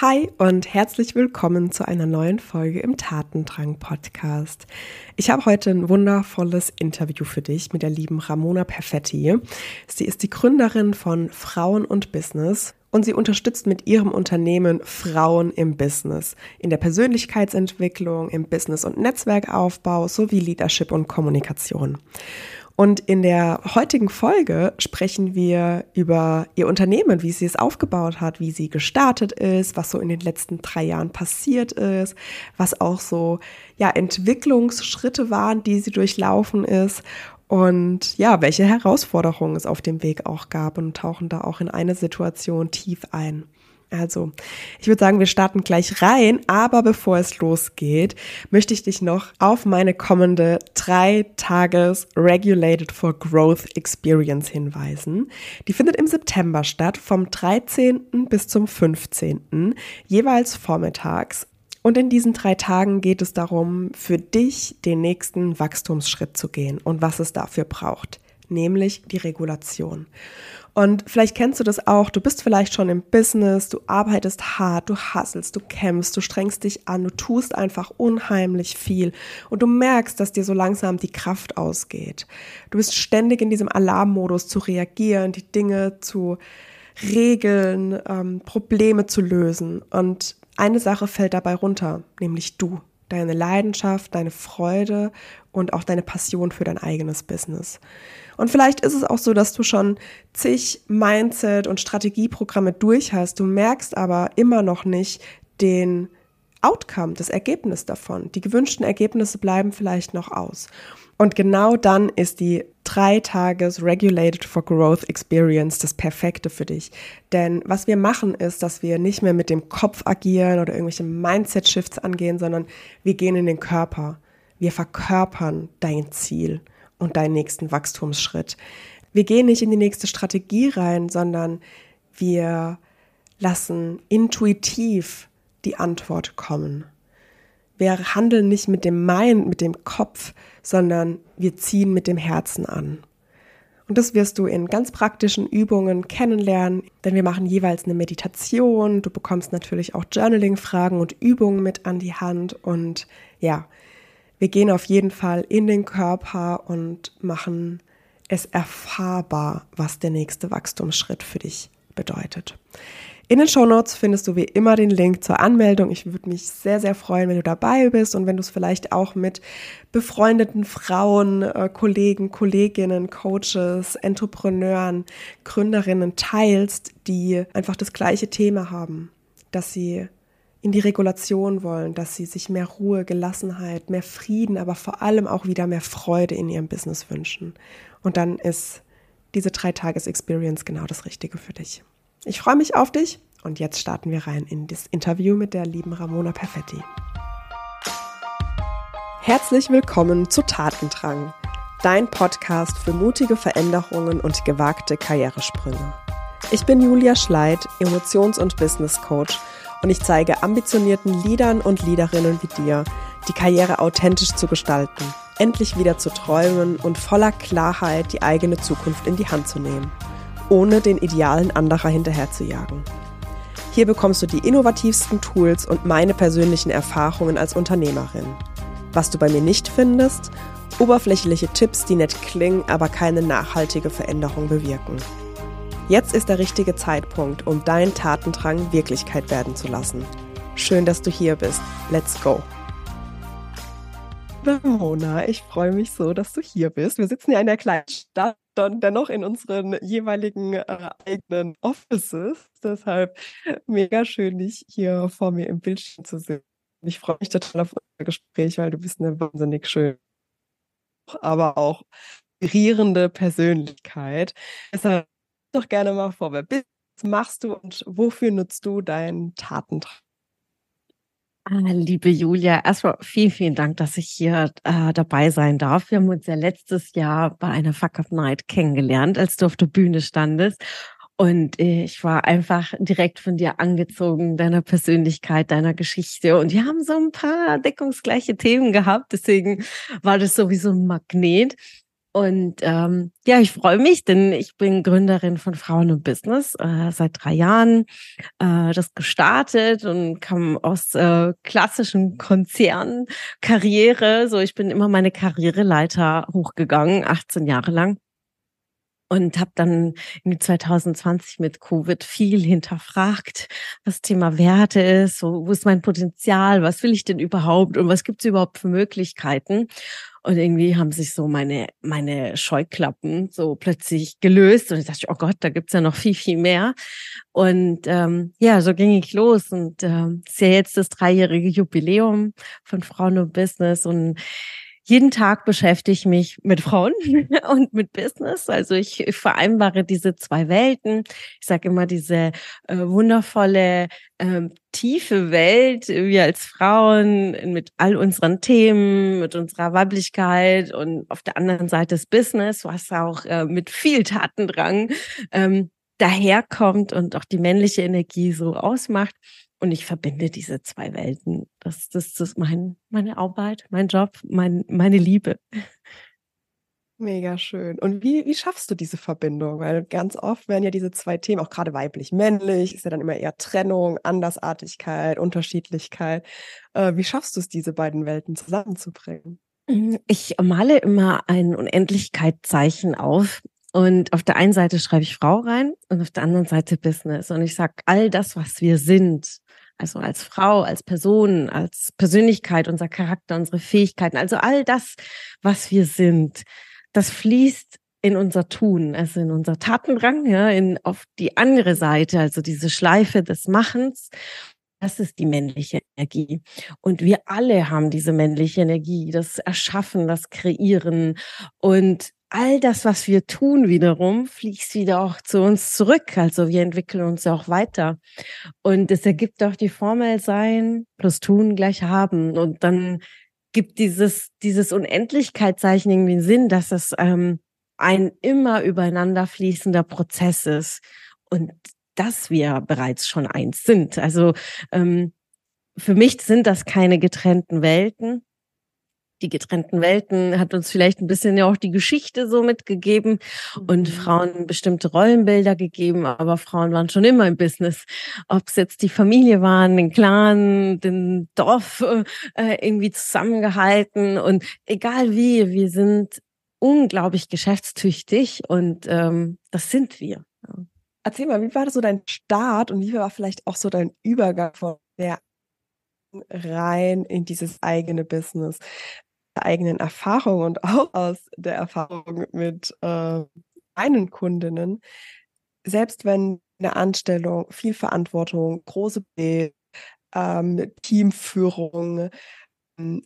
Hi und herzlich willkommen zu einer neuen Folge im Tatendrang Podcast. Ich habe heute ein wundervolles Interview für dich mit der lieben Ramona Perfetti. Sie ist die Gründerin von Frauen und Business und sie unterstützt mit ihrem Unternehmen Frauen im Business, in der Persönlichkeitsentwicklung, im Business- und Netzwerkaufbau sowie Leadership und Kommunikation. Und in der heutigen Folge sprechen wir über ihr Unternehmen, wie sie es aufgebaut hat, wie sie gestartet ist, was so in den letzten drei Jahren passiert ist, was auch so ja Entwicklungsschritte waren, die sie durchlaufen ist und ja, welche Herausforderungen es auf dem Weg auch gab und tauchen da auch in eine Situation tief ein. Also, ich würde sagen, wir starten gleich rein, aber bevor es losgeht, möchte ich dich noch auf meine kommende drei Tages Regulated for Growth Experience hinweisen. Die findet im September statt, vom 13. bis zum 15. jeweils vormittags. Und in diesen drei Tagen geht es darum, für dich den nächsten Wachstumsschritt zu gehen und was es dafür braucht, nämlich die Regulation. Und vielleicht kennst du das auch. Du bist vielleicht schon im Business, du arbeitest hart, du hasselst, du kämpfst, du strengst dich an, du tust einfach unheimlich viel und du merkst, dass dir so langsam die Kraft ausgeht. Du bist ständig in diesem Alarmmodus zu reagieren, die Dinge zu regeln, ähm, Probleme zu lösen. Und eine Sache fällt dabei runter, nämlich du deine Leidenschaft, deine Freude und auch deine Passion für dein eigenes Business. Und vielleicht ist es auch so, dass du schon zig Mindset- und Strategieprogramme durch hast. Du merkst aber immer noch nicht den Outcome, das Ergebnis davon. Die gewünschten Ergebnisse bleiben vielleicht noch aus. Und genau dann ist die drei Tages Regulated for Growth Experience das Perfekte für dich. Denn was wir machen ist, dass wir nicht mehr mit dem Kopf agieren oder irgendwelche Mindset-Shifts angehen, sondern wir gehen in den Körper. Wir verkörpern dein Ziel und deinen nächsten Wachstumsschritt. Wir gehen nicht in die nächste Strategie rein, sondern wir lassen intuitiv die Antwort kommen. Wir handeln nicht mit dem Mind, mit dem Kopf, sondern wir ziehen mit dem Herzen an. Und das wirst du in ganz praktischen Übungen kennenlernen, denn wir machen jeweils eine Meditation. Du bekommst natürlich auch Journaling-Fragen und Übungen mit an die Hand. Und ja, wir gehen auf jeden Fall in den Körper und machen es erfahrbar, was der nächste Wachstumsschritt für dich bedeutet. In den Show Notes findest du wie immer den Link zur Anmeldung. Ich würde mich sehr, sehr freuen, wenn du dabei bist und wenn du es vielleicht auch mit befreundeten Frauen, äh, Kollegen, Kolleginnen, Coaches, Entrepreneuren, Gründerinnen teilst, die einfach das gleiche Thema haben, dass sie in die Regulation wollen, dass sie sich mehr Ruhe, Gelassenheit, mehr Frieden, aber vor allem auch wieder mehr Freude in ihrem Business wünschen. Und dann ist diese drei Tages Experience genau das Richtige für dich. Ich freue mich auf dich und jetzt starten wir rein in das Interview mit der lieben Ramona Perfetti. Herzlich willkommen zu Tatendrang, dein Podcast für mutige Veränderungen und gewagte Karrieresprünge. Ich bin Julia Schleid, Emotions- und Business Coach und ich zeige ambitionierten Leadern und Leaderinnen wie dir, die Karriere authentisch zu gestalten, endlich wieder zu träumen und voller Klarheit die eigene Zukunft in die Hand zu nehmen, ohne den Idealen anderer hinterherzujagen. Hier bekommst du die innovativsten Tools und meine persönlichen Erfahrungen als Unternehmerin. Was du bei mir nicht findest, oberflächliche Tipps, die nett klingen, aber keine nachhaltige Veränderung bewirken. Jetzt ist der richtige Zeitpunkt, um deinen Tatendrang Wirklichkeit werden zu lassen. Schön, dass du hier bist. Let's go. Ramona, ich freue mich so, dass du hier bist. Wir sitzen ja in der kleinen Stadt und dennoch in unseren jeweiligen äh, eigenen Offices. Deshalb mega schön, dich hier vor mir im Bildschirm zu sehen. Ich freue mich total auf unser Gespräch, weil du bist eine wahnsinnig schön, aber auch inspirierende Persönlichkeit. Deshalb doch gerne mal vor. Wer bist, was machst du und wofür nutzt du deinen Tatendrang? Ah, liebe Julia, erstmal vielen, vielen Dank, dass ich hier äh, dabei sein darf. Wir haben uns ja letztes Jahr bei einer Fuck Up Night kennengelernt, als du auf der Bühne standest. Und ich war einfach direkt von dir angezogen, deiner Persönlichkeit, deiner Geschichte. Und wir haben so ein paar deckungsgleiche Themen gehabt. Deswegen war das sowieso ein Magnet. Und ähm, ja, ich freue mich, denn ich bin Gründerin von Frauen und Business äh, seit drei Jahren. Äh, das gestartet und kam aus äh, klassischen Konzernkarriere. So, ich bin immer meine Karriereleiter hochgegangen, 18 Jahre lang und habe dann in 2020 mit Covid viel hinterfragt, was Thema Werte ist, wo, wo ist mein Potenzial, was will ich denn überhaupt und was gibt es überhaupt für Möglichkeiten. Und irgendwie haben sich so meine, meine Scheuklappen so plötzlich gelöst. Und ich dachte, oh Gott, da gibt's ja noch viel, viel mehr. Und ähm, ja, so ging ich los. Und ähm, ist ja jetzt das dreijährige Jubiläum von Frauen und Business. Und jeden Tag beschäftige ich mich mit Frauen und mit Business. Also ich, vereinbare diese zwei Welten. Ich sage immer diese äh, wundervolle, äh, tiefe Welt, wir als Frauen mit all unseren Themen, mit unserer Weiblichkeit und auf der anderen Seite das Business, was auch äh, mit viel Tatendrang ähm, daherkommt und auch die männliche Energie so ausmacht. Und ich verbinde diese zwei Welten. Das, das, das ist mein, meine Arbeit, mein Job, mein, meine Liebe. Mega schön. Und wie, wie schaffst du diese Verbindung? Weil ganz oft werden ja diese zwei Themen, auch gerade weiblich-männlich, ist ja dann immer eher Trennung, Andersartigkeit, Unterschiedlichkeit. Äh, wie schaffst du es, diese beiden Welten zusammenzubringen? Mm, ich male immer ein Unendlichkeitszeichen auf und auf der einen Seite schreibe ich Frau rein und auf der anderen Seite Business. Und ich sage, all das, was wir sind, also als Frau, als Person, als Persönlichkeit, unser Charakter, unsere Fähigkeiten, also all das, was wir sind, das fließt in unser Tun, also in unser Tatendrang, ja, in, auf die andere Seite, also diese Schleife des Machens. Das ist die männliche Energie. Und wir alle haben diese männliche Energie, das Erschaffen, das Kreieren. Und all das, was wir tun wiederum, fließt wieder auch zu uns zurück. Also wir entwickeln uns ja auch weiter. Und es ergibt auch die Formel sein plus tun gleich haben. Und dann gibt dieses, dieses Unendlichkeitszeichen irgendwie einen Sinn, dass es ähm, ein immer übereinander fließender Prozess ist. Und dass wir bereits schon eins sind. Also ähm, für mich sind das keine getrennten Welten, die getrennten Welten hat uns vielleicht ein bisschen ja auch die Geschichte so mitgegeben und mhm. Frauen bestimmte Rollenbilder gegeben, aber Frauen waren schon immer im Business. Ob es jetzt die Familie waren, den Clan, den Dorf äh, irgendwie zusammengehalten und egal wie, wir sind unglaublich geschäftstüchtig und ähm, das sind wir. Erzähl mal, wie war das so dein Start und wie war vielleicht auch so dein Übergang von der rein in dieses eigene Business? Eigenen Erfahrung und auch aus der Erfahrung mit äh, meinen Kundinnen, selbst wenn eine Anstellung viel Verantwortung, große Bild, ähm, Teamführung, ähm,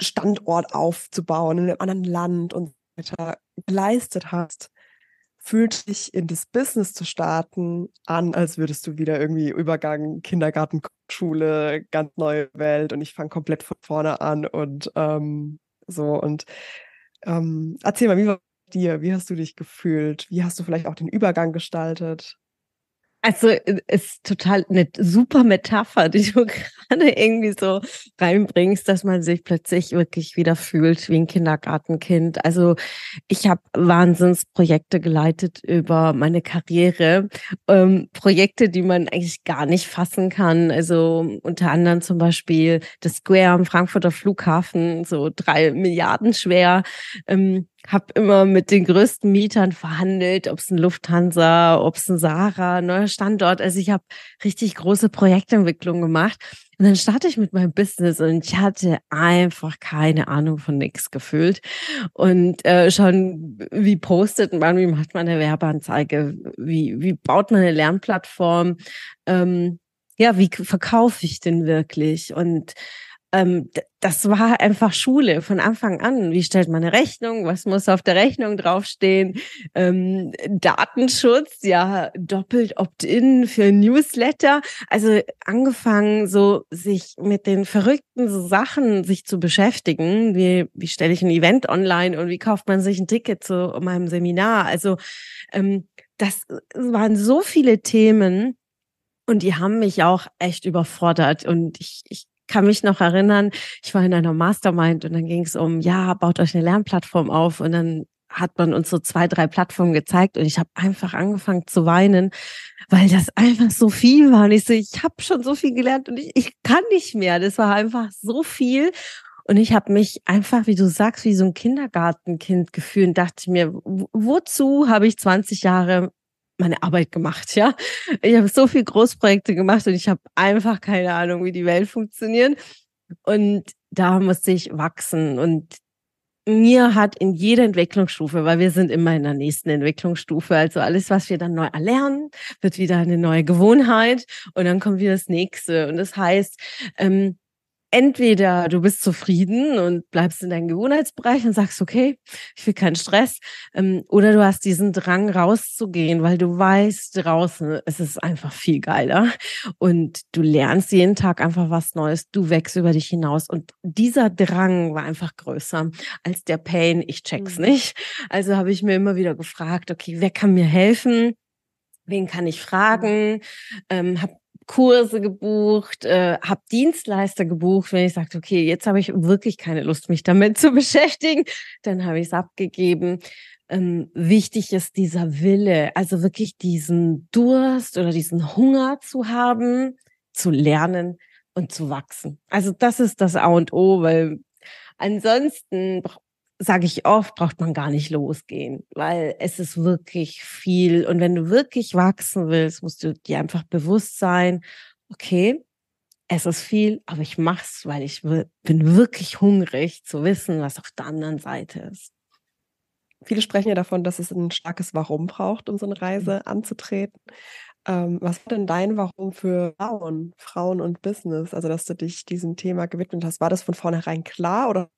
Standort aufzubauen in einem anderen Land und so weiter geleistet hast, fühlt sich in das Business zu starten an, als würdest du wieder irgendwie Übergang Kindergarten, Schule, ganz neue Welt und ich fange komplett von vorne an und ähm, so und ähm, erzähl mal, wie war dir? Wie hast du dich gefühlt? Wie hast du vielleicht auch den Übergang gestaltet? Also äh, ist total eine super Metapher, die du gerade irgendwie so reinbringst, dass man sich plötzlich wirklich wieder fühlt wie ein Kindergartenkind. Also ich habe Wahnsinnsprojekte geleitet über meine Karriere, ähm, Projekte, die man eigentlich gar nicht fassen kann. Also unter anderem zum Beispiel das Square am Frankfurter Flughafen, so drei Milliarden schwer. Ähm, habe immer mit den größten Mietern verhandelt, ob es ein Lufthansa, ob es ein Sarah, neuer Standort. Also ich habe richtig große Projektentwicklung gemacht. Und dann starte ich mit meinem Business und ich hatte einfach keine Ahnung von nichts gefühlt. Und äh, schon, wie postet man, wie macht man eine Werbeanzeige, wie, wie baut man eine Lernplattform, ähm, ja, wie verkaufe ich denn wirklich? Und ähm, das war einfach Schule von Anfang an. Wie stellt man eine Rechnung? Was muss auf der Rechnung draufstehen? Ähm, Datenschutz, ja, doppelt Opt-in für Newsletter. Also angefangen, so sich mit den verrückten Sachen sich zu beschäftigen. Wie, wie stelle ich ein Event online und wie kauft man sich ein Ticket zu meinem Seminar? Also ähm, das waren so viele Themen und die haben mich auch echt überfordert. Und ich, ich kann mich noch erinnern, ich war in einer Mastermind und dann ging es um, ja, baut euch eine Lernplattform auf und dann hat man uns so zwei, drei Plattformen gezeigt und ich habe einfach angefangen zu weinen, weil das einfach so viel war. Und ich so, ich habe schon so viel gelernt und ich, ich kann nicht mehr. Das war einfach so viel. Und ich habe mich einfach, wie du sagst, wie so ein Kindergartenkind gefühlt und dachte mir, wozu habe ich 20 Jahre meine Arbeit gemacht, ja? Ich habe so viel Großprojekte gemacht und ich habe einfach keine Ahnung, wie die Welt funktioniert. Und da musste ich wachsen und mir hat in jeder Entwicklungsstufe, weil wir sind immer in der nächsten Entwicklungsstufe, also alles, was wir dann neu erlernen, wird wieder eine neue Gewohnheit und dann kommt wieder das nächste. Und das heißt, ähm, entweder du bist zufrieden und bleibst in deinem Gewohnheitsbereich und sagst, okay, ich will keinen Stress, ähm, oder du hast diesen Drang rauszugehen, weil du weißt, draußen es ist einfach viel geiler und du lernst jeden Tag einfach was Neues, du wächst über dich hinaus und dieser Drang war einfach größer als der Pain, ich check's mhm. nicht. Also habe ich mir immer wieder gefragt, okay, wer kann mir helfen? Wen kann ich fragen? Ähm, habe Kurse gebucht, äh, habe Dienstleister gebucht, wenn ich sagte, okay, jetzt habe ich wirklich keine Lust, mich damit zu beschäftigen, dann habe ich es abgegeben. Ähm, wichtig ist dieser Wille, also wirklich diesen Durst oder diesen Hunger zu haben, zu lernen und zu wachsen. Also das ist das A und O, weil ansonsten sage ich oft, braucht man gar nicht losgehen, weil es ist wirklich viel. Und wenn du wirklich wachsen willst, musst du dir einfach bewusst sein, okay, es ist viel, aber ich mache es, weil ich bin wirklich hungrig zu wissen, was auf der anderen Seite ist. Viele sprechen ja davon, dass es ein starkes Warum braucht, um so eine mhm. Reise anzutreten. Ähm, was war denn dein Warum für Frauen, Frauen und Business? Also, dass du dich diesem Thema gewidmet hast. War das von vornherein klar oder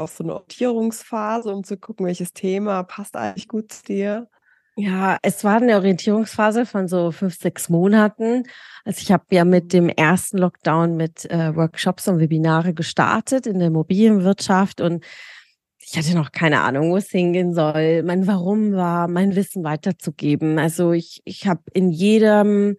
auch so eine Orientierungsphase, um zu gucken, welches Thema passt eigentlich gut zu dir? Ja, es war eine Orientierungsphase von so fünf, sechs Monaten. Also ich habe ja mit dem ersten Lockdown mit äh, Workshops und Webinare gestartet in der Immobilienwirtschaft und ich hatte noch keine Ahnung, wo es hingehen soll. Mein Warum war, mein Wissen weiterzugeben. Also ich, ich habe in jedem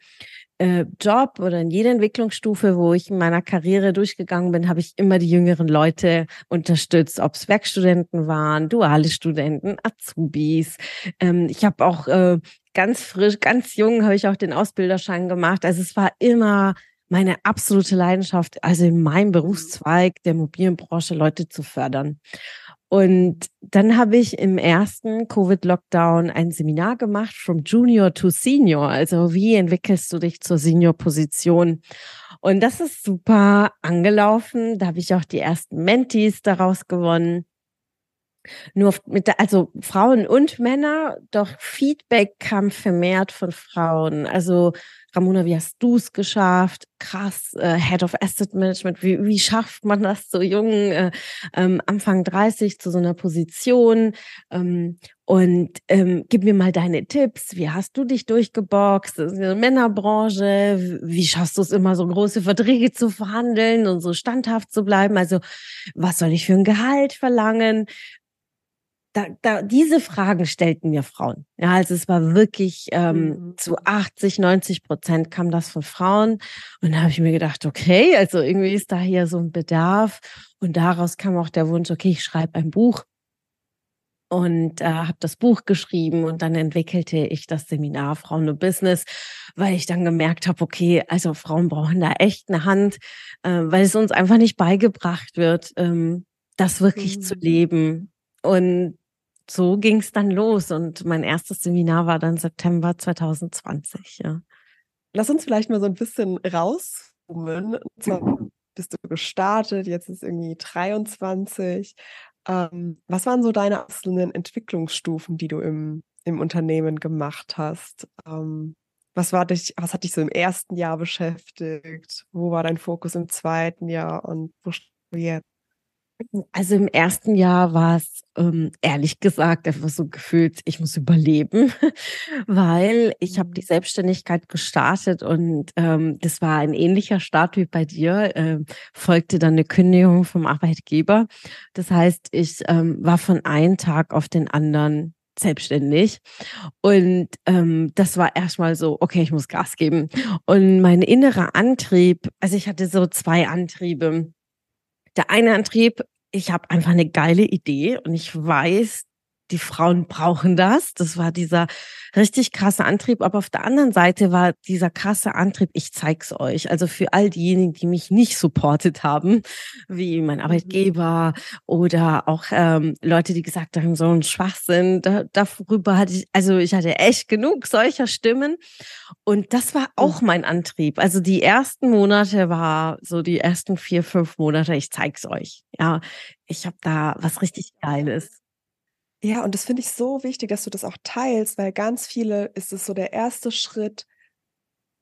äh, Job oder in jeder Entwicklungsstufe, wo ich in meiner Karriere durchgegangen bin, habe ich immer die jüngeren Leute unterstützt, ob es Werkstudenten waren, duale Studenten, Azubis. Ähm, ich habe auch äh, ganz frisch, ganz jung habe ich auch den Ausbilderschein gemacht. Also es war immer meine absolute Leidenschaft, also in meinem Berufszweig der Immobilienbranche Leute zu fördern. Und dann habe ich im ersten Covid-Lockdown ein Seminar gemacht, from Junior to Senior. Also wie entwickelst du dich zur Senior-Position? Und das ist super angelaufen. Da habe ich auch die ersten Mentees daraus gewonnen. Nur mit, also Frauen und Männer, doch Feedback kam vermehrt von Frauen. Also Ramona, wie hast du es geschafft? Krass, äh, Head of Asset Management, wie, wie schafft man das so jung, äh, ähm, Anfang 30 zu so einer Position? Ähm, und ähm, gib mir mal deine Tipps. Wie hast du dich durchgeboxt? Das ist eine Männerbranche. Wie schaffst du es immer, so große Verträge zu verhandeln und so standhaft zu bleiben? Also, was soll ich für ein Gehalt verlangen? Da, da, diese Fragen stellten mir Frauen. Ja, also es war wirklich ähm, mhm. zu 80, 90 Prozent kam das von Frauen. Und da habe ich mir gedacht, okay, also irgendwie ist da hier so ein Bedarf. Und daraus kam auch der Wunsch, okay, ich schreibe ein Buch und äh, habe das Buch geschrieben und dann entwickelte ich das Seminar Frauen und Business, weil ich dann gemerkt habe, okay, also Frauen brauchen da echt eine Hand, äh, weil es uns einfach nicht beigebracht wird, ähm, das wirklich mhm. zu leben. Und so ging es dann los und mein erstes Seminar war dann September 2020. Ja. Lass uns vielleicht mal so ein bisschen rauszoomen. Bist du gestartet, jetzt ist irgendwie 23. Ähm, was waren so deine einzelnen Entwicklungsstufen, die du im, im Unternehmen gemacht hast? Ähm, was, war dich, was hat dich so im ersten Jahr beschäftigt? Wo war dein Fokus im zweiten Jahr und wo stehst du jetzt? Also im ersten Jahr war es ähm, ehrlich gesagt einfach so gefühlt, ich muss überleben, weil ich habe die mhm. Selbstständigkeit gestartet und ähm, das war ein ähnlicher Start wie bei dir. Äh, folgte dann eine Kündigung vom Arbeitgeber. Das heißt, ich ähm, war von einem Tag auf den anderen selbstständig. Und ähm, das war erstmal so, okay, ich muss Gas geben. Und mein innerer Antrieb, also ich hatte so zwei Antriebe. Der eine Antrieb, ich habe einfach eine geile Idee und ich weiß, die Frauen brauchen das. Das war dieser richtig krasse Antrieb. Aber auf der anderen Seite war dieser krasse Antrieb, ich zeig's euch. Also für all diejenigen, die mich nicht supportet haben, wie mein mhm. Arbeitgeber oder auch ähm, Leute, die gesagt haben, so ein Schwachsinn, da, darüber hatte ich, also ich hatte echt genug solcher Stimmen. Und das war auch mein Antrieb. Also die ersten Monate war so die ersten vier, fünf Monate, ich zeig's euch. Ja, ich habe da was richtig Geiles. Ja, und das finde ich so wichtig, dass du das auch teilst, weil ganz viele ist es so der erste Schritt,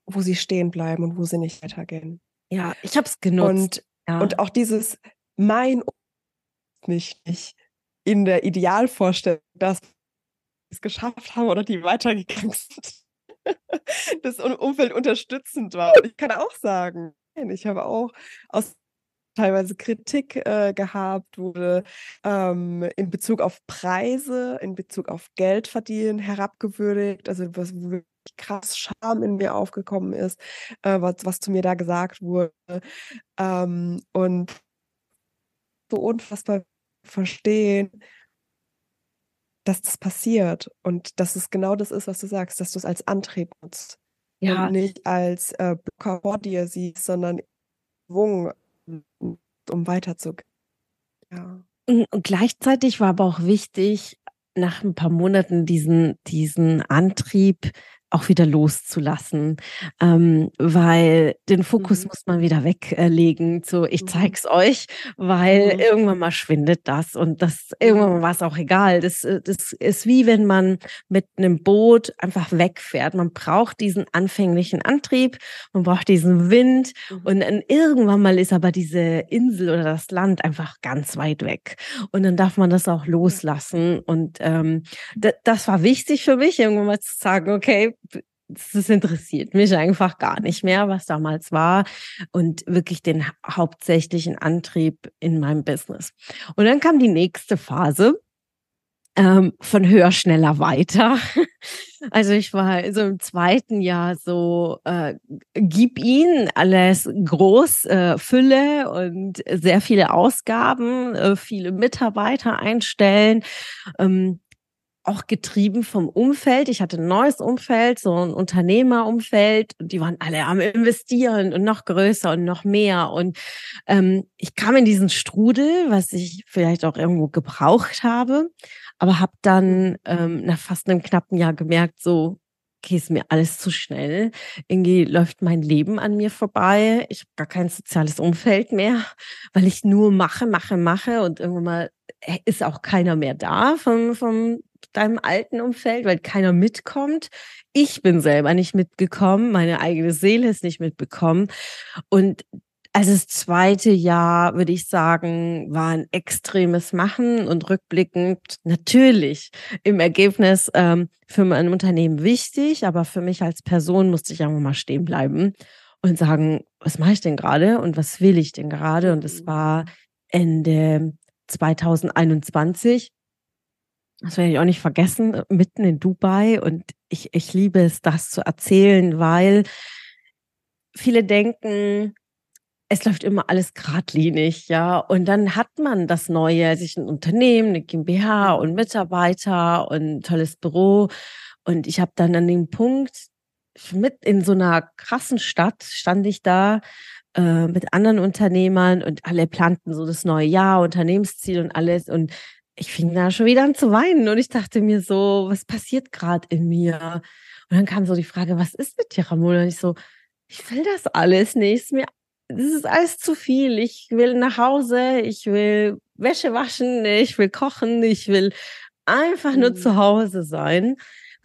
wo sie stehen bleiben und wo sie nicht weitergehen. Ja, ich habe es genutzt. Und, ja. und auch dieses mein nicht, nicht in der Idealvorstellung, dass wir es geschafft haben oder die weitergegangen sind, das Umfeld unterstützend war. Und ich kann auch sagen, ich habe auch aus teilweise Kritik äh, gehabt, wurde ähm, in Bezug auf Preise, in Bezug auf Geld verdienen herabgewürdigt, also was wirklich krass Scham in mir aufgekommen ist, äh, was, was zu mir da gesagt wurde. Ähm, und so unfassbar verstehen, dass das passiert und dass es genau das ist, was du sagst, dass du es als Antrieb nutzt. Ja. Und nicht als äh, Blocker vor dir siehst, sondern Schwung um weiterzugehen. Ja. Und gleichzeitig war aber auch wichtig, nach ein paar Monaten diesen, diesen Antrieb auch wieder loszulassen, ähm, weil den Fokus mhm. muss man wieder weglegen. So, ich mhm. zeig's euch, weil mhm. irgendwann mal schwindet das und das irgendwann mal war es auch egal. Das, äh, das ist wie wenn man mit einem Boot einfach wegfährt. Man braucht diesen anfänglichen Antrieb, man braucht diesen Wind mhm. und dann irgendwann mal ist aber diese Insel oder das Land einfach ganz weit weg und dann darf man das auch loslassen und ähm, das war wichtig für mich, irgendwann mal zu sagen, okay, das interessiert mich einfach gar nicht mehr, was damals war und wirklich den hauptsächlichen Antrieb in meinem Business. Und dann kam die nächste Phase ähm, von höher, schneller, weiter. Also ich war so im zweiten Jahr so, äh, gib ihn alles groß, äh, Fülle und sehr viele Ausgaben, äh, viele Mitarbeiter einstellen. Ähm, auch getrieben vom Umfeld. Ich hatte ein neues Umfeld, so ein Unternehmerumfeld und die waren alle am Investieren und noch größer und noch mehr. Und ähm, ich kam in diesen Strudel, was ich vielleicht auch irgendwo gebraucht habe, aber habe dann ähm, nach fast einem knappen Jahr gemerkt, so, okay, ist mir alles zu schnell. Irgendwie läuft mein Leben an mir vorbei. Ich habe gar kein soziales Umfeld mehr, weil ich nur mache, mache, mache und irgendwann mal äh, ist auch keiner mehr da vom, vom deinem alten Umfeld, weil keiner mitkommt. Ich bin selber nicht mitgekommen, meine eigene Seele ist nicht mitbekommen. Und also das zweite Jahr, würde ich sagen, war ein extremes Machen und rückblickend natürlich im Ergebnis ähm, für mein Unternehmen wichtig, aber für mich als Person musste ich einfach mal stehen bleiben und sagen, was mache ich denn gerade und was will ich denn gerade? Und es war Ende 2021 das werde ich auch nicht vergessen, mitten in Dubai. Und ich, ich liebe es, das zu erzählen, weil viele denken, es läuft immer alles geradlinig, ja. Und dann hat man das Neue, sich ein Unternehmen, eine GmbH und Mitarbeiter und ein tolles Büro. Und ich habe dann an dem Punkt, mit in so einer krassen Stadt, stand ich da äh, mit anderen Unternehmern und alle planten so das neue Jahr, Unternehmensziel und alles. Und ich fing da schon wieder an zu weinen und ich dachte mir so, was passiert gerade in mir? Und dann kam so die Frage, was ist mit dir, Ramona? Und ich so, ich will das alles nicht. Ist mir, das ist alles zu viel. Ich will nach Hause, ich will Wäsche waschen, ich will kochen, ich will einfach nur mhm. zu Hause sein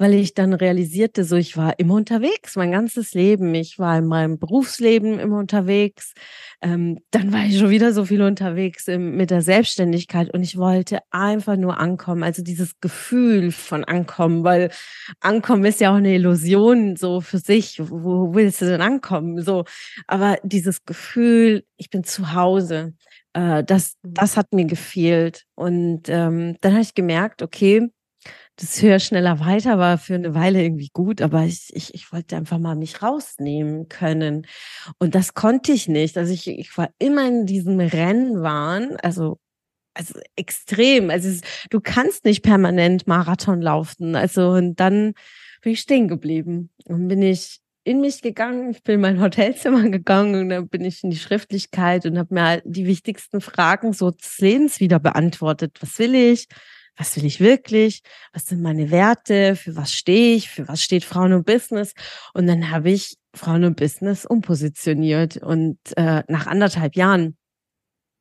weil ich dann realisierte, so ich war immer unterwegs, mein ganzes Leben. Ich war in meinem Berufsleben immer unterwegs. Ähm, dann war ich schon wieder so viel unterwegs im, mit der Selbstständigkeit und ich wollte einfach nur ankommen. Also dieses Gefühl von Ankommen, weil Ankommen ist ja auch eine Illusion so für sich. Wo, wo willst du denn ankommen? So, aber dieses Gefühl, ich bin zu Hause. Äh, das, mhm. das hat mir gefehlt. Und ähm, dann habe ich gemerkt, okay, das höher, schneller, weiter war für eine Weile irgendwie gut, aber ich, ich, ich wollte einfach mal mich rausnehmen können. Und das konnte ich nicht. Also ich, ich war immer in diesem Rennwahn, also also extrem. Also es, du kannst nicht permanent Marathon laufen. Also und dann bin ich stehen geblieben und bin ich in mich gegangen. Ich bin in mein Hotelzimmer gegangen und dann bin ich in die Schriftlichkeit und habe mir halt die wichtigsten Fragen so des wieder beantwortet. Was will ich? Was will ich wirklich? Was sind meine Werte? Für was stehe ich? Für was steht Frauen und Business? Und dann habe ich Frauen und Business umpositioniert und äh, nach anderthalb Jahren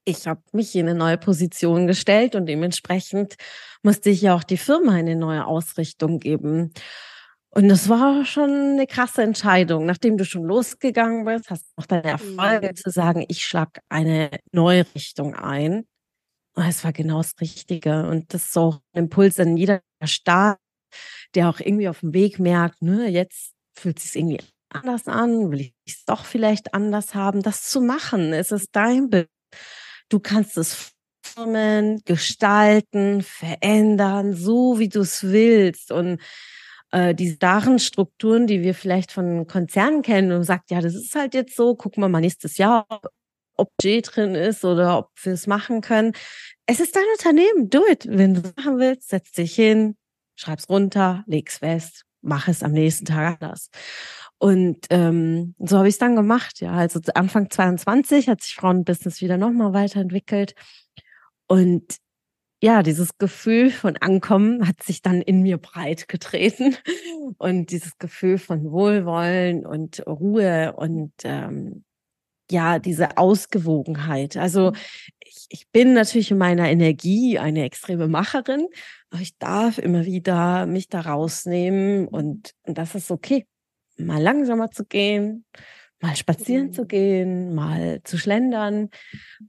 ich habe mich in eine neue Position gestellt und dementsprechend musste ich ja auch die Firma eine neue Ausrichtung geben. Und das war schon eine krasse Entscheidung. Nachdem du schon losgegangen bist, hast du auch deine Erfolge mhm. zu sagen, ich schlage eine neue Richtung ein. Und es war genau das Richtige. Und das ist so ein Impuls an jeder Start, der auch irgendwie auf dem Weg merkt, ne, jetzt fühlt es sich irgendwie anders an, will ich es doch vielleicht anders haben, das zu machen. Es ist dein Bild. Du kannst es formen, gestalten, verändern, so wie du es willst. Und äh, die starren Strukturen, die wir vielleicht von Konzernen kennen und sagt, ja, das ist halt jetzt so, gucken wir mal nächstes Jahr, ob Budget drin ist oder ob wir es machen können. Es ist dein Unternehmen, do it. Wenn du es machen willst, setz dich hin, schreib's runter, leg's fest, mach es am nächsten Tag anders. Und ähm, so habe ich es dann gemacht. Ja, also Anfang 22 hat sich Frauenbusiness wieder nochmal weiterentwickelt. Und ja, dieses Gefühl von Ankommen hat sich dann in mir breit getreten und dieses Gefühl von Wohlwollen und Ruhe und ähm, ja, diese Ausgewogenheit. Also ich, ich bin natürlich in meiner Energie eine extreme Macherin, aber ich darf immer wieder mich da rausnehmen und, und das ist okay. Mal langsamer zu gehen, mal spazieren zu gehen, mal zu schlendern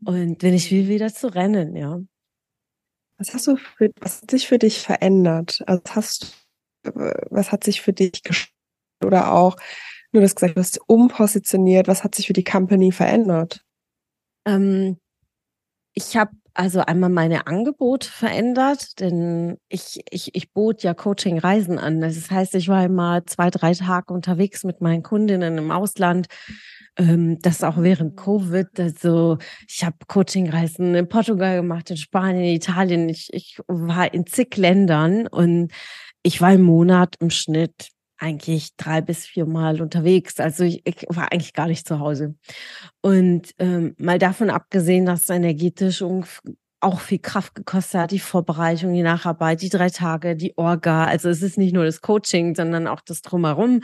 und wenn ich will, wieder zu rennen, ja. Was hast du für, was hat sich für dich verändert? Also hast, was hat sich für dich oder auch, nur das gesagt, du hast umpositioniert, was hat sich für die Company verändert? Ähm, ich habe also einmal meine Angebote verändert, denn ich, ich, ich bot ja Coaching-Reisen an. Das heißt, ich war immer zwei, drei Tage unterwegs mit meinen Kundinnen im Ausland ähm, das auch während Covid. Also ich habe Coachingreisen in Portugal gemacht, in Spanien, in Italien. Ich, ich war in zig Ländern und ich war im Monat im Schnitt eigentlich drei bis vier Mal unterwegs. Also ich, ich war eigentlich gar nicht zu Hause. Und ähm, mal davon abgesehen, dass es energetisch auch viel Kraft gekostet hat, die Vorbereitung, die Nacharbeit, die drei Tage, die Orga. Also es ist nicht nur das Coaching, sondern auch das Drumherum.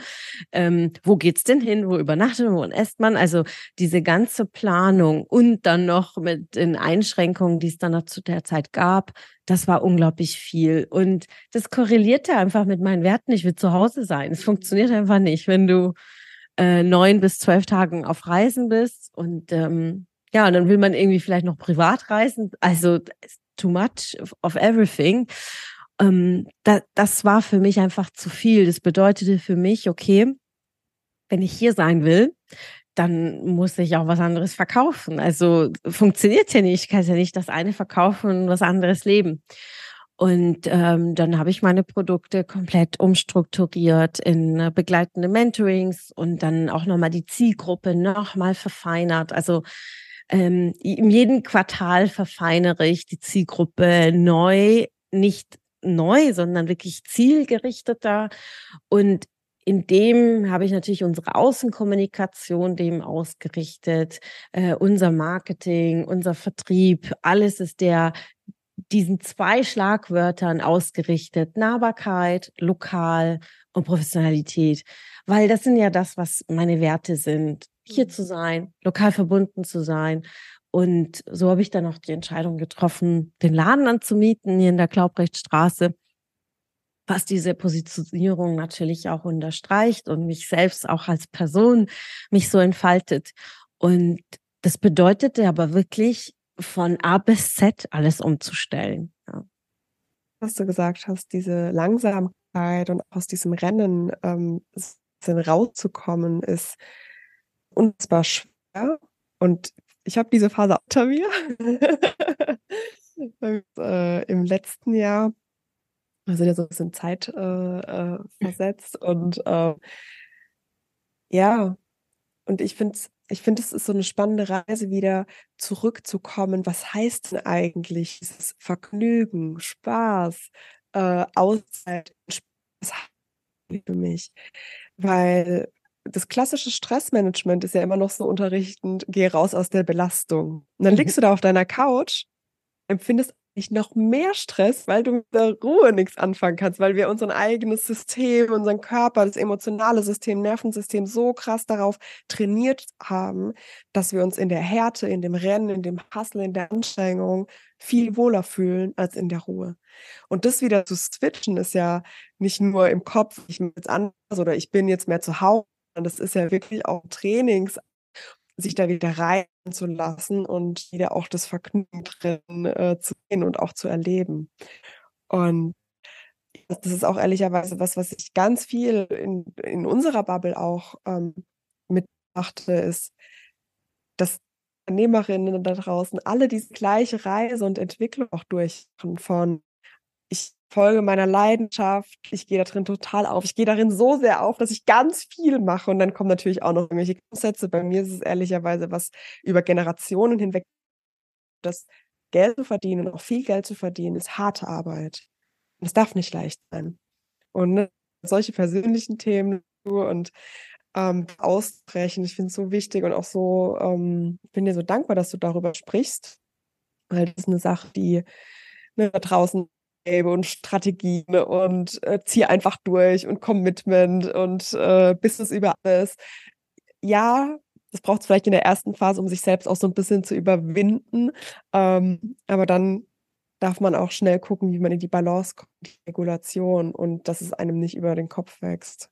Ähm, wo geht's denn hin? Wo übernachtet man? Wo esst man? Also diese ganze Planung und dann noch mit den Einschränkungen, die es dann noch zu der Zeit gab, das war unglaublich viel. Und das korrelierte einfach mit meinen Werten. Ich will zu Hause sein. Es funktioniert einfach nicht, wenn du äh, neun bis zwölf Tagen auf Reisen bist und ähm, ja, und dann will man irgendwie vielleicht noch privat reisen. Also too much of everything. Ähm, da, das war für mich einfach zu viel. Das bedeutete für mich, okay, wenn ich hier sein will, dann muss ich auch was anderes verkaufen. Also funktioniert ja nicht. Ich kann ja nicht das eine verkaufen und was anderes leben. Und ähm, dann habe ich meine Produkte komplett umstrukturiert in äh, begleitende Mentorings und dann auch nochmal die Zielgruppe nochmal verfeinert. Also ähm, in jedem Quartal verfeinere ich die Zielgruppe neu, nicht neu, sondern wirklich zielgerichteter. Und in dem habe ich natürlich unsere Außenkommunikation dem ausgerichtet, äh, unser Marketing, unser Vertrieb, alles ist der diesen zwei Schlagwörtern ausgerichtet. Nahbarkeit, lokal und Professionalität. Weil das sind ja das, was meine Werte sind hier zu sein, lokal verbunden zu sein. Und so habe ich dann auch die Entscheidung getroffen, den Laden anzumieten hier in der Glaubrechtstraße, was diese Positionierung natürlich auch unterstreicht und mich selbst auch als Person mich so entfaltet. Und das bedeutete aber wirklich von A bis Z alles umzustellen. Ja. Was du gesagt hast, diese Langsamkeit und aus diesem Rennen ähm, rauszukommen, ist unfassbar schwer. Und ich habe diese Phase unter mir. äh, Im letzten Jahr Wir sind ja so ein bisschen Zeit äh, äh, versetzt und äh, ja, und ich finde ich finde, es ist so eine spannende Reise, wieder zurückzukommen. Was heißt denn eigentlich dieses Vergnügen, Spaß, äh, Auszeit, Spaß für mich? Weil das klassische Stressmanagement ist ja immer noch so unterrichtend, geh raus aus der Belastung. Und dann liegst mhm. du da auf deiner Couch, empfindest nicht noch mehr Stress, weil du mit der Ruhe nichts anfangen kannst, weil wir unser eigenes System, unseren Körper, das emotionale System, Nervensystem so krass darauf trainiert haben, dass wir uns in der Härte, in dem Rennen, in dem Hustle, in der Anstrengung viel wohler fühlen als in der Ruhe. Und das wieder zu switchen ist ja nicht nur im Kopf, ich bin jetzt anders oder ich bin jetzt mehr zu Hause, das ist ja wirklich auch Trainings sich da wieder reinzulassen und wieder auch das Vergnügen drin äh, zu sehen und auch zu erleben. Und das ist auch ehrlicherweise was, was ich ganz viel in, in unserer Bubble auch ähm, mitmachte, ist, dass Unternehmerinnen da draußen alle diese gleiche Reise und Entwicklung auch durchmachen von folge meiner Leidenschaft, ich gehe da drin total auf. Ich gehe darin so sehr auf, dass ich ganz viel mache und dann kommen natürlich auch noch irgendwelche Grundsätze. Bei mir ist es ehrlicherweise was über Generationen hinweg, das Geld zu verdienen und auch viel Geld zu verdienen, ist harte Arbeit. Und es darf nicht leicht sein. Und ne, solche persönlichen Themen und ähm, ausbrechen, ich finde es so wichtig und auch so, ähm, ich bin dir so dankbar, dass du darüber sprichst, weil das ist eine Sache, die ne, da draußen und Strategien und äh, zieh einfach durch und Commitment und äh, Business über alles. Ja, das braucht es vielleicht in der ersten Phase, um sich selbst auch so ein bisschen zu überwinden. Ähm, aber dann darf man auch schnell gucken, wie man in die Balance kommt, die Regulation und dass es einem nicht über den Kopf wächst.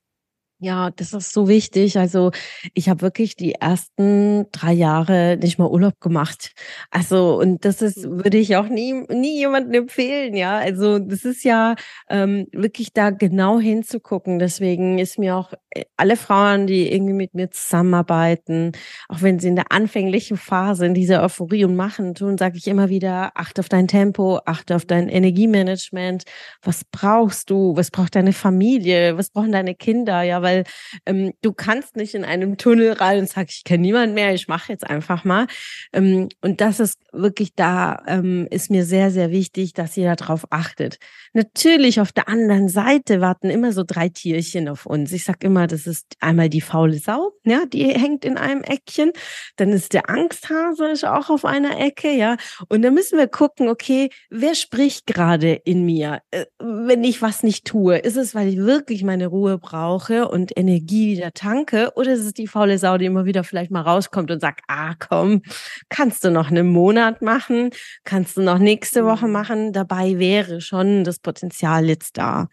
Ja, das ist so wichtig. Also ich habe wirklich die ersten drei Jahre nicht mal Urlaub gemacht. Also und das ist mhm. würde ich auch nie nie jemandem empfehlen. Ja, also das ist ja ähm, wirklich da genau hinzugucken. Deswegen ist mir auch äh, alle Frauen, die irgendwie mit mir zusammenarbeiten, auch wenn sie in der anfänglichen Phase in dieser Euphorie und machen tun, sage ich immer wieder: Achte auf dein Tempo, achte auf dein Energiemanagement. Was brauchst du? Was braucht deine Familie? Was brauchen deine Kinder? Ja weil ähm, du kannst nicht in einem Tunnel rein und sagst, ich kenne niemand mehr, ich mache jetzt einfach mal. Ähm, und das ist wirklich da, ähm, ist mir sehr, sehr wichtig, dass ihr darauf achtet. Natürlich auf der anderen Seite warten immer so drei Tierchen auf uns. Ich sage immer, das ist einmal die faule Sau, ja, die hängt in einem Eckchen. Dann ist der Angsthase ist auch auf einer Ecke, ja. Und dann müssen wir gucken, okay, wer spricht gerade in mir, äh, wenn ich was nicht tue? Ist es, weil ich wirklich meine Ruhe brauche und Energie wieder tanke? Oder ist es die faule Sau, die immer wieder vielleicht mal rauskommt und sagt, ah komm, kannst du noch einen Monat machen? Kannst du noch nächste Woche mhm. machen? Dabei wäre schon das Potenzial jetzt da.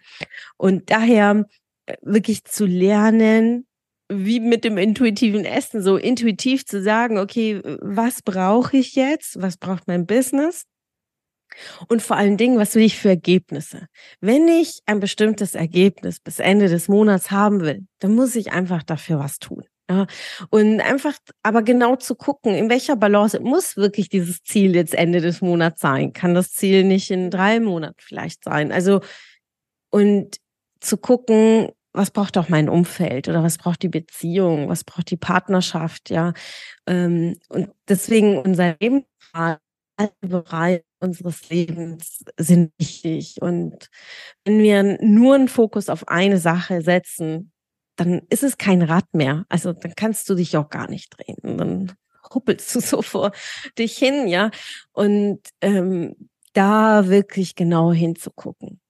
Und daher äh, wirklich zu lernen, wie mit dem intuitiven Essen, so intuitiv zu sagen, okay, was brauche ich jetzt? Was braucht mein Business? Und vor allen Dingen, was will ich für Ergebnisse? Wenn ich ein bestimmtes Ergebnis bis Ende des Monats haben will, dann muss ich einfach dafür was tun. Ja, und einfach aber genau zu gucken, in welcher Balance muss wirklich dieses Ziel jetzt Ende des Monats sein? Kann das Ziel nicht in drei Monaten vielleicht sein? Also, und zu gucken, was braucht auch mein Umfeld oder was braucht die Beziehung, was braucht die Partnerschaft, ja. Ähm, und deswegen unser Leben alle Bereiche unseres Lebens sind wichtig. Und wenn wir nur einen Fokus auf eine Sache setzen, dann ist es kein Rad mehr. Also dann kannst du dich auch gar nicht drehen. Dann huppelst du so vor dich hin, ja. Und ähm, da wirklich genau hinzugucken.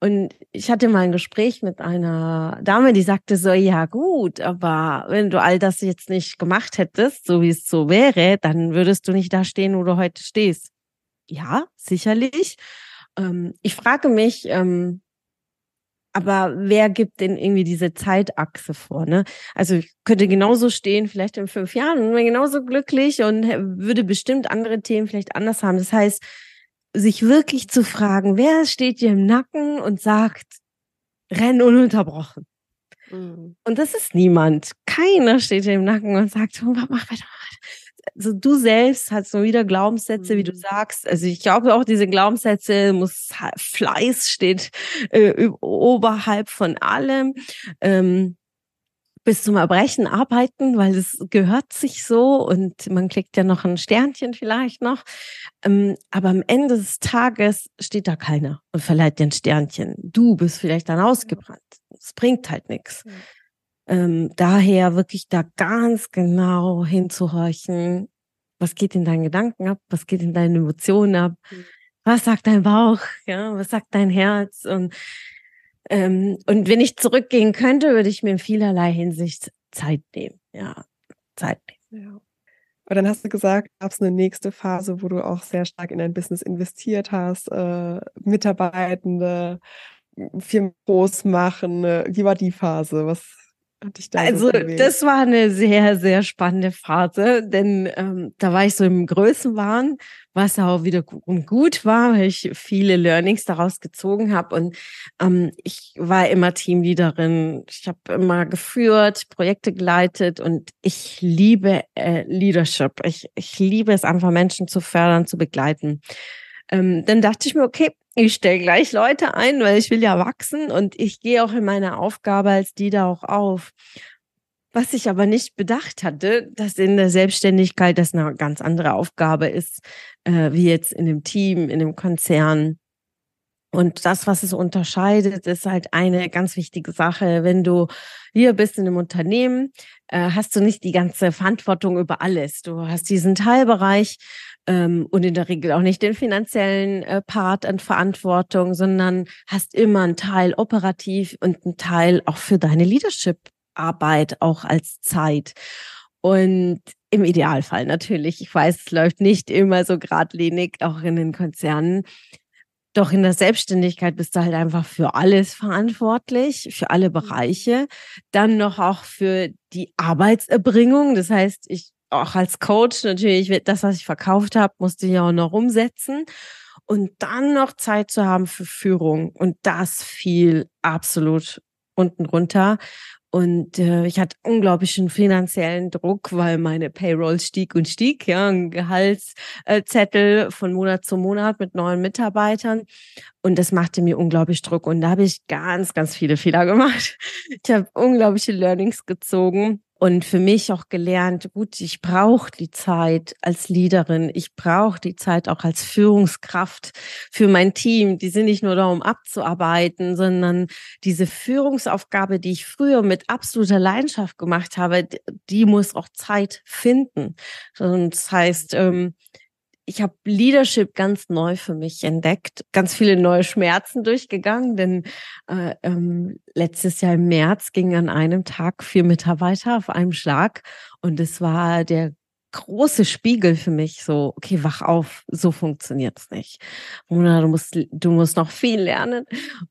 Und ich hatte mal ein Gespräch mit einer Dame, die sagte so, ja gut, aber wenn du all das jetzt nicht gemacht hättest, so wie es so wäre, dann würdest du nicht da stehen, wo du heute stehst. Ja, sicherlich. Ähm, ich frage mich, ähm, aber wer gibt denn irgendwie diese Zeitachse vor? Ne? Also ich könnte genauso stehen, vielleicht in fünf Jahren und wäre genauso glücklich und würde bestimmt andere Themen vielleicht anders haben. Das heißt, sich wirklich zu fragen, wer steht dir im Nacken und sagt, renn ununterbrochen. Mhm. Und das ist niemand. Keiner steht dir im Nacken und sagt, oh, mach weiter. also du selbst hast so wieder Glaubenssätze, mhm. wie du mhm. sagst. Also ich glaube auch diese Glaubenssätze muss Fleiß steht äh, oberhalb von allem. Ähm, bis zum Erbrechen arbeiten, weil es gehört sich so und man kriegt ja noch ein Sternchen vielleicht noch. Ähm, aber am Ende des Tages steht da keiner und verleiht dir ein Sternchen. Du bist vielleicht dann ausgebrannt. Es bringt halt nichts. Ähm, daher wirklich da ganz genau hinzuhorchen, was geht in deinen Gedanken ab, was geht in deinen Emotionen ab, was sagt dein Bauch, ja, was sagt dein Herz und ähm, und wenn ich zurückgehen könnte, würde ich mir in vielerlei Hinsicht Zeit nehmen, ja, Zeit nehmen. Ja. Aber dann hast du gesagt, gab es eine nächste Phase, wo du auch sehr stark in dein Business investiert hast, äh, Mitarbeitende, Firmen groß machen. Wie war die Phase? Was da also so das war eine sehr, sehr spannende Phase, denn ähm, da war ich so im Größenwahn, was auch wieder gut war, weil ich viele Learnings daraus gezogen habe. Und ähm, ich war immer Teamleaderin, ich habe immer geführt, Projekte geleitet und ich liebe äh, Leadership. Ich, ich liebe es einfach, Menschen zu fördern, zu begleiten. Ähm, dann dachte ich mir, okay, ich stelle gleich Leute ein, weil ich will ja wachsen und ich gehe auch in meiner Aufgabe als da auch auf. Was ich aber nicht bedacht hatte, dass in der Selbstständigkeit das eine ganz andere Aufgabe ist, äh, wie jetzt in dem Team, in dem Konzern. Und das, was es unterscheidet, ist halt eine ganz wichtige Sache. Wenn du hier bist in einem Unternehmen, äh, hast du nicht die ganze Verantwortung über alles. Du hast diesen Teilbereich ähm, und in der Regel auch nicht den finanziellen äh, Part an Verantwortung, sondern hast immer einen Teil operativ und einen Teil auch für deine Leadership-Arbeit auch als Zeit. Und im Idealfall natürlich. Ich weiß, es läuft nicht immer so geradlinig, auch in den Konzernen. Doch in der Selbstständigkeit bist du halt einfach für alles verantwortlich, für alle mhm. Bereiche. Dann noch auch für die Arbeitserbringung. Das heißt, ich auch als Coach natürlich, das, was ich verkauft habe, musste ich auch noch umsetzen. Und dann noch Zeit zu haben für Führung. Und das fiel absolut unten runter. Und äh, ich hatte unglaublichen finanziellen Druck, weil meine Payroll stieg und stieg, ja, ein Gehaltszettel von Monat zu Monat mit neuen Mitarbeitern. Und das machte mir unglaublich Druck. Und da habe ich ganz, ganz viele Fehler gemacht. Ich habe unglaubliche Learnings gezogen und für mich auch gelernt, gut, ich brauche die Zeit als Leaderin, ich brauche die Zeit auch als Führungskraft für mein Team. Die sind nicht nur da, um abzuarbeiten, sondern diese Führungsaufgabe, die ich früher mit absoluter Leidenschaft gemacht habe, die muss auch Zeit finden. Und das heißt, ähm, ich habe Leadership ganz neu für mich entdeckt, ganz viele neue Schmerzen durchgegangen, denn äh, ähm, letztes Jahr im März ging an einem Tag vier Mitarbeiter auf einem Schlag und es war der große Spiegel für mich, so, okay, wach auf, so funktioniert's nicht. Mona, du musst, du musst noch viel lernen.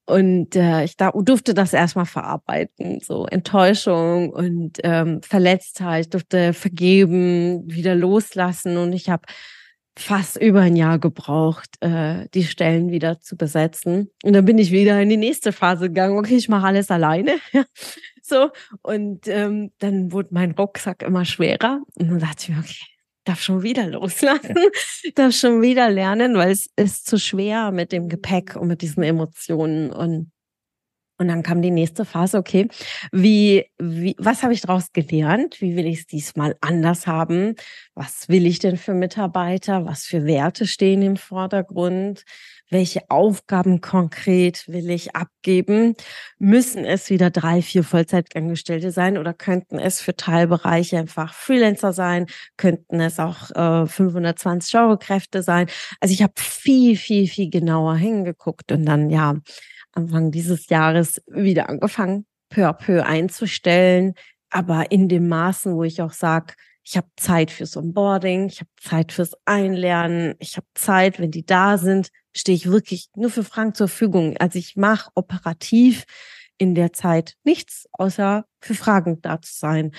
Und äh, ich da, durfte das erstmal verarbeiten, so Enttäuschung und ähm, Verletztheit, ich durfte vergeben, wieder loslassen. Und ich habe fast über ein Jahr gebraucht, äh, die Stellen wieder zu besetzen. Und dann bin ich wieder in die nächste Phase gegangen. Okay, ich mache alles alleine. so. Und ähm, dann wurde mein Rucksack immer schwerer. Und dann dachte ich mir, okay, darf schon wieder loslassen, darf schon wieder lernen, weil es ist zu schwer mit dem Gepäck und mit diesen Emotionen. Und und dann kam die nächste Phase, okay, wie, wie, was habe ich daraus gelernt? Wie will ich es diesmal anders haben? Was will ich denn für Mitarbeiter? Was für Werte stehen im Vordergrund? Welche Aufgaben konkret will ich abgeben? Müssen es wieder drei, vier Vollzeitangestellte sein oder könnten es für Teilbereiche einfach Freelancer sein? Könnten es auch äh, 520 Euro Kräfte sein? Also ich habe viel, viel, viel genauer hingeguckt und dann ja Anfang dieses Jahres wieder angefangen, peu à peu einzustellen, aber in dem Maßen, wo ich auch sage, ich habe Zeit fürs Onboarding, ich habe Zeit fürs Einlernen, ich habe Zeit, wenn die da sind, stehe ich wirklich nur für Fragen zur Verfügung. Also ich mache operativ in der Zeit nichts, außer für Fragen da zu sein.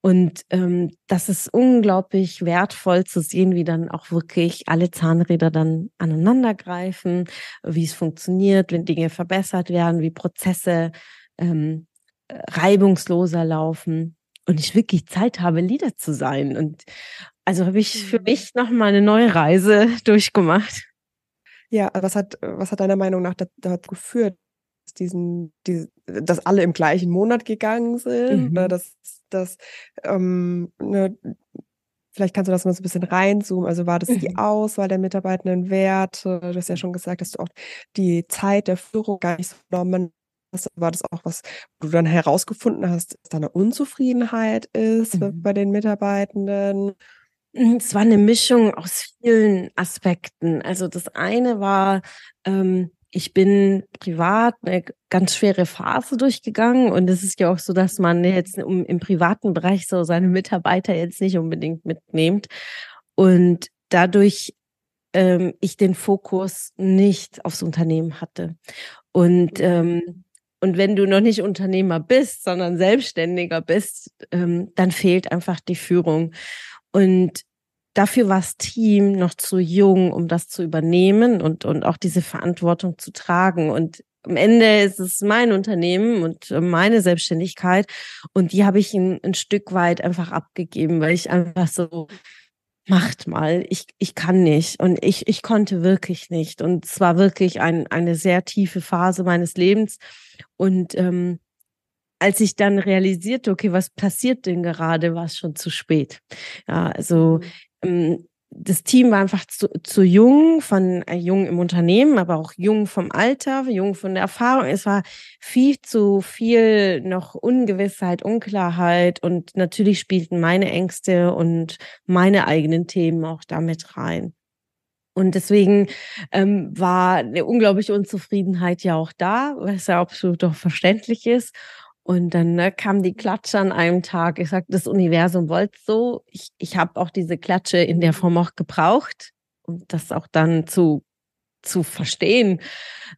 Und ähm, das ist unglaublich wertvoll zu sehen, wie dann auch wirklich alle Zahnräder dann aneinandergreifen, wie es funktioniert, wenn Dinge verbessert werden, wie Prozesse ähm, reibungsloser laufen und ich wirklich Zeit habe, Leader zu sein. Und Also habe ich für mhm. mich nochmal eine neue Reise durchgemacht. Ja, was hat, was hat deiner Meinung nach dazu geführt, diesen, die, dass alle im gleichen Monat gegangen sind? Mhm. Oder dass, dass ähm, ne, vielleicht kannst du das mal so ein bisschen reinzoomen. Also war das die mhm. Auswahl der Mitarbeitenden Werte? Du hast ja schon gesagt, dass du auch die Zeit der Führung gar nicht so genommen hast. War das auch was, wo du dann herausgefunden hast, dass da eine Unzufriedenheit ist mhm. bei den Mitarbeitenden? Hm, es war eine Mischung aus vielen Aspekten. Also das eine war, ähm, ich bin privat eine ganz schwere Phase durchgegangen und es ist ja auch so, dass man jetzt im, privaten Bereich so seine Mitarbeiter jetzt nicht unbedingt mitnimmt und dadurch ähm, ich den Fokus nicht aufs Unternehmen hatte und ähm, und wenn du noch nicht Unternehmer bist, sondern Selbstständiger bist, ähm, dann fehlt einfach die Führung. Und dafür war das Team noch zu jung, um das zu übernehmen und, und auch diese Verantwortung zu tragen. Und am Ende ist es mein Unternehmen und meine Selbstständigkeit. Und die habe ich ein, ein Stück weit einfach abgegeben, weil ich einfach so, macht mal, ich, ich kann nicht. Und ich, ich konnte wirklich nicht. Und es war wirklich ein, eine sehr tiefe Phase meines Lebens. Und ähm, als ich dann realisierte, okay, was passiert denn gerade, war es schon zu spät. Ja, also mhm. Das Team war einfach zu, zu jung, von äh, jung im Unternehmen, aber auch jung vom Alter, jung von der Erfahrung. Es war viel zu viel noch Ungewissheit, Unklarheit und natürlich spielten meine Ängste und meine eigenen Themen auch damit rein. Und deswegen ähm, war eine unglaubliche Unzufriedenheit ja auch da, was ja absolut doch verständlich ist. Und dann ne, kam die Klatsche an einem Tag. Ich sagte, das Universum wollte so. Ich, ich habe auch diese Klatsche in der Form auch gebraucht, um das auch dann zu, zu verstehen.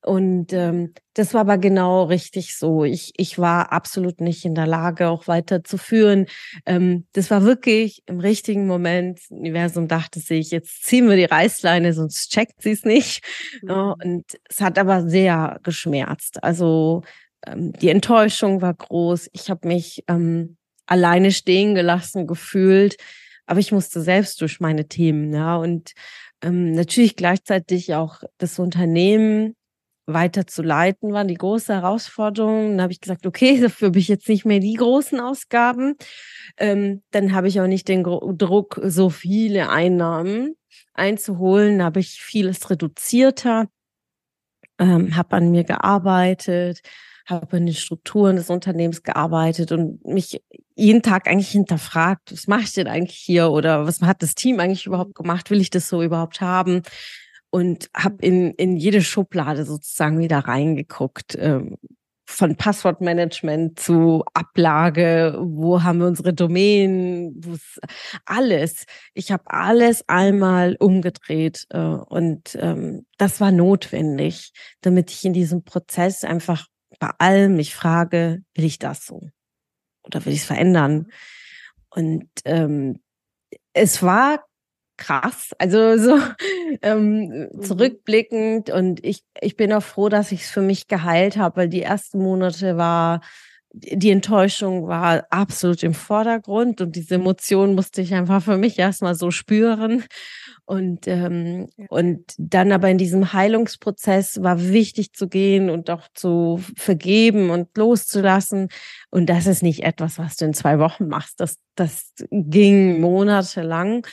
Und ähm, das war aber genau richtig so. Ich, ich war absolut nicht in der Lage, auch weiterzuführen. Ähm, das war wirklich im richtigen Moment. Das Universum dachte sich, jetzt ziehen wir die Reißleine, sonst checkt sie es nicht. Mhm. Und es hat aber sehr geschmerzt. Also ähm, die Enttäuschung war groß. Ich habe mich ähm, alleine stehen gelassen gefühlt, aber ich musste selbst durch meine Themen. Ja, und ähm, natürlich gleichzeitig auch das Unternehmen weiter zu leiten, war die große Herausforderung. Dann habe ich gesagt, okay, dafür habe ich jetzt nicht mehr die großen Ausgaben. Ähm, dann habe ich auch nicht den Druck, so viele Einnahmen einzuholen. habe ich vieles reduzierter, ähm, habe an mir gearbeitet, habe in den Strukturen des Unternehmens gearbeitet und mich jeden Tag eigentlich hinterfragt, was mache ich denn eigentlich hier oder was hat das Team eigentlich überhaupt gemacht? Will ich das so überhaupt haben? Und habe in, in jede Schublade sozusagen wieder reingeguckt. Ähm, von Passwortmanagement zu Ablage, wo haben wir unsere Domänen, alles. Ich habe alles einmal umgedreht äh, und ähm, das war notwendig, damit ich in diesem Prozess einfach bei allem mich frage, will ich das so? Oder will ich es verändern? Und ähm, es war krass, also so ähm, mhm. zurückblickend und ich, ich bin auch froh, dass ich es für mich geheilt habe, weil die ersten Monate war die Enttäuschung war absolut im Vordergrund und diese Emotionen musste ich einfach für mich erstmal so spüren. Und, ähm, und dann aber in diesem Heilungsprozess war wichtig zu gehen und auch zu vergeben und loszulassen. Und das ist nicht etwas, was du in zwei Wochen machst. Das, das ging monatelang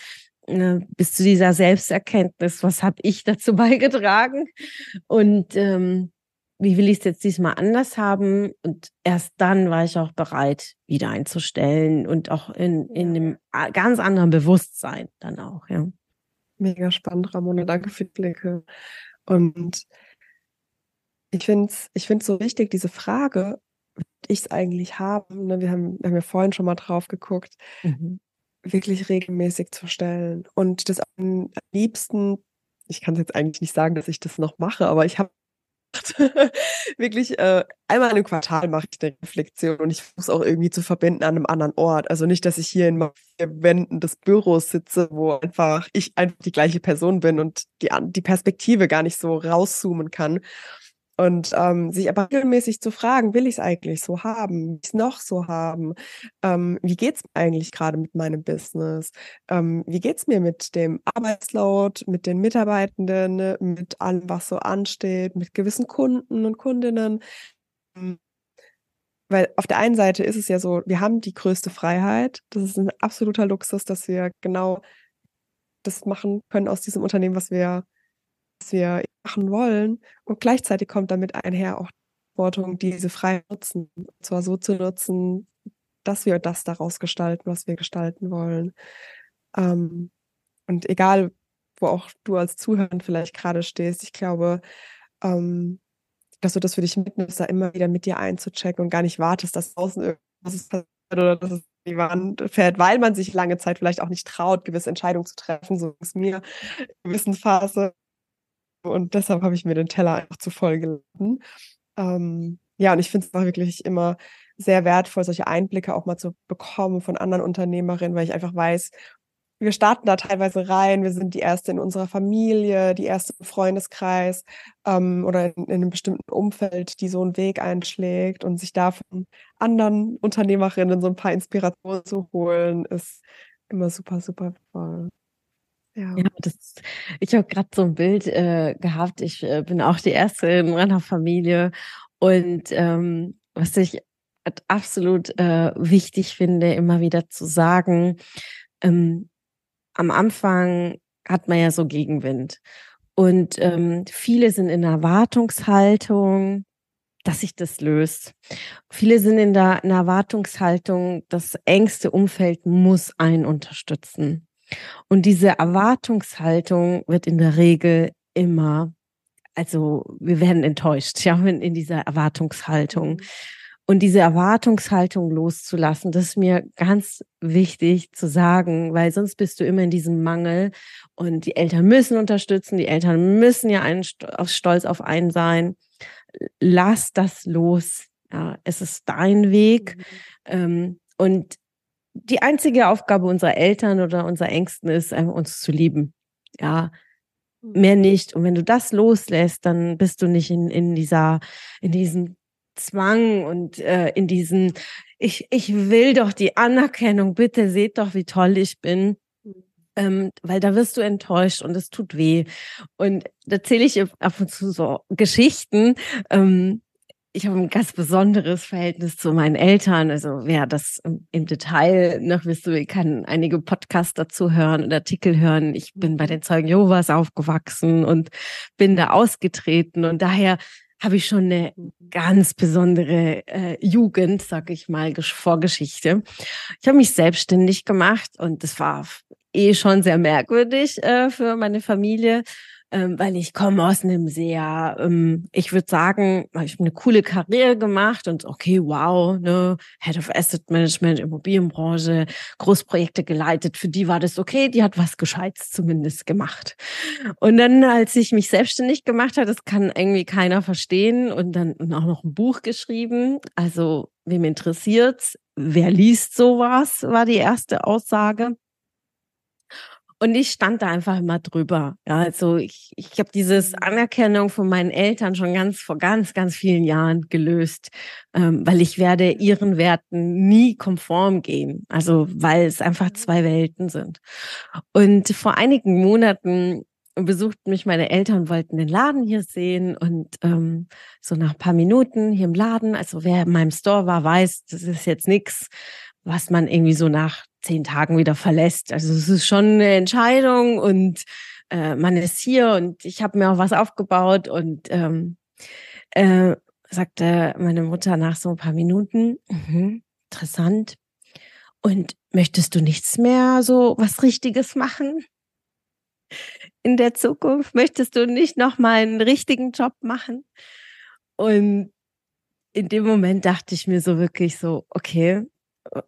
ne, bis zu dieser Selbsterkenntnis. Was habe ich dazu beigetragen? Und ähm, wie will ich es jetzt diesmal anders haben? Und erst dann war ich auch bereit, wieder einzustellen und auch in, in einem ganz anderen Bewusstsein dann auch, ja. Mega spannend, Ramona. Danke für die Blicke. Und ich finde es ich find's so wichtig, diese Frage, ich es eigentlich habe, ne, wir, haben, wir haben ja vorhin schon mal drauf geguckt, mhm. wirklich regelmäßig zu stellen. Und das am liebsten, ich kann es jetzt eigentlich nicht sagen, dass ich das noch mache, aber ich habe wirklich äh, einmal im Quartal mache ich eine Reflexion und ich es auch irgendwie zu verbinden an einem anderen Ort. Also nicht, dass ich hier in vier Wänden des Büros sitze, wo einfach ich einfach die gleiche Person bin und die, die Perspektive gar nicht so rauszoomen kann. Und ähm, sich aber regelmäßig zu fragen, will ich es eigentlich so haben? Will ich es noch so haben? Ähm, wie geht es eigentlich gerade mit meinem Business? Ähm, wie geht es mir mit dem Arbeitsload, mit den Mitarbeitenden, mit allem, was so ansteht, mit gewissen Kunden und Kundinnen? Hm, weil auf der einen Seite ist es ja so, wir haben die größte Freiheit. Das ist ein absoluter Luxus, dass wir genau das machen können aus diesem Unternehmen, was wir was wir machen wollen. Und gleichzeitig kommt damit einher auch Verantwortung, diese frei nutzen. Und zwar so zu nutzen, dass wir das daraus gestalten, was wir gestalten wollen. Ähm, und egal, wo auch du als Zuhörer vielleicht gerade stehst, ich glaube, ähm, dass du das für dich mitnimmst, da immer wieder mit dir einzuchecken und gar nicht wartest, dass außen irgendwas passiert oder dass es die Wand fährt, weil man sich lange Zeit vielleicht auch nicht traut, gewisse Entscheidungen zu treffen. So ist mir in gewissen Phase und deshalb habe ich mir den Teller einfach zu voll geladen. Ähm, ja, und ich finde es wirklich immer sehr wertvoll, solche Einblicke auch mal zu bekommen von anderen Unternehmerinnen, weil ich einfach weiß, wir starten da teilweise rein, wir sind die erste in unserer Familie, die erste im Freundeskreis ähm, oder in, in, einem bestimmten Umfeld, die so einen Weg einschlägt und sich da von anderen Unternehmerinnen so ein paar Inspirationen zu holen, ist immer super, super toll. Ja. ja, das, ich habe gerade so ein Bild äh, gehabt. Ich äh, bin auch die erste in meiner Familie. Und ähm, was ich absolut äh, wichtig finde, immer wieder zu sagen, ähm, am Anfang hat man ja so Gegenwind. Und ähm, viele sind in Erwartungshaltung, dass sich das löst. Viele sind in der, in der Erwartungshaltung, das engste Umfeld muss einen unterstützen. Und diese Erwartungshaltung wird in der Regel immer, also wir werden enttäuscht, ja, in dieser Erwartungshaltung. Mhm. Und diese Erwartungshaltung loszulassen, das ist mir ganz wichtig zu sagen, weil sonst bist du immer in diesem Mangel und die Eltern müssen unterstützen, die Eltern müssen ja einen stolz auf einen sein. Lass das los. Ja, es ist dein Weg. Mhm. Ähm, und die einzige Aufgabe unserer Eltern oder unserer Ängsten ist, uns zu lieben. Ja, hm. mehr nicht. Und wenn du das loslässt, dann bist du nicht in, in dieser, in diesem Zwang und äh, in diesen, ich, ich will doch die Anerkennung, bitte seht doch, wie toll ich bin. Hm. Ähm, weil da wirst du enttäuscht und es tut weh. Und da erzähle ich ab und zu so Geschichten, ähm, ich habe ein ganz besonderes Verhältnis zu meinen Eltern. Also wer das im Detail noch wisst, ich kann einige Podcasts dazu hören und Artikel hören. Ich bin bei den Zeugen Jehovas aufgewachsen und bin da ausgetreten und daher habe ich schon eine ganz besondere äh, Jugend, sag ich mal, Vorgeschichte. Ich habe mich selbstständig gemacht und das war eh schon sehr merkwürdig äh, für meine Familie ähm, weil ich komme aus einem sehr, ähm, ich würde sagen, ich habe eine coole Karriere gemacht und okay, wow, ne, Head of Asset Management, Immobilienbranche, Großprojekte geleitet. Für die war das okay, die hat was Gescheites zumindest gemacht. Und dann, als ich mich selbstständig gemacht habe, das kann irgendwie keiner verstehen und dann auch noch ein Buch geschrieben. Also, wem interessiert's? Wer liest sowas, war die erste Aussage. Und ich stand da einfach immer drüber. Ja, also ich, ich habe dieses mhm. Anerkennung von meinen Eltern schon ganz vor ganz, ganz vielen Jahren gelöst, ähm, weil ich werde ihren Werten nie konform gehen. Also weil es einfach zwei Welten sind. Und vor einigen Monaten besuchten mich meine Eltern, wollten den Laden hier sehen und ähm, so nach ein paar Minuten hier im Laden, also wer in meinem Store war, weiß, das ist jetzt nichts, was man irgendwie so nach zehn Tagen wieder verlässt. Also es ist schon eine Entscheidung und äh, man ist hier und ich habe mir auch was aufgebaut und ähm, äh, sagte meine Mutter nach so ein paar Minuten, mhm, interessant. Und möchtest du nichts mehr so was Richtiges machen? In der Zukunft möchtest du nicht noch mal einen richtigen Job machen? Und in dem Moment dachte ich mir so wirklich so, okay,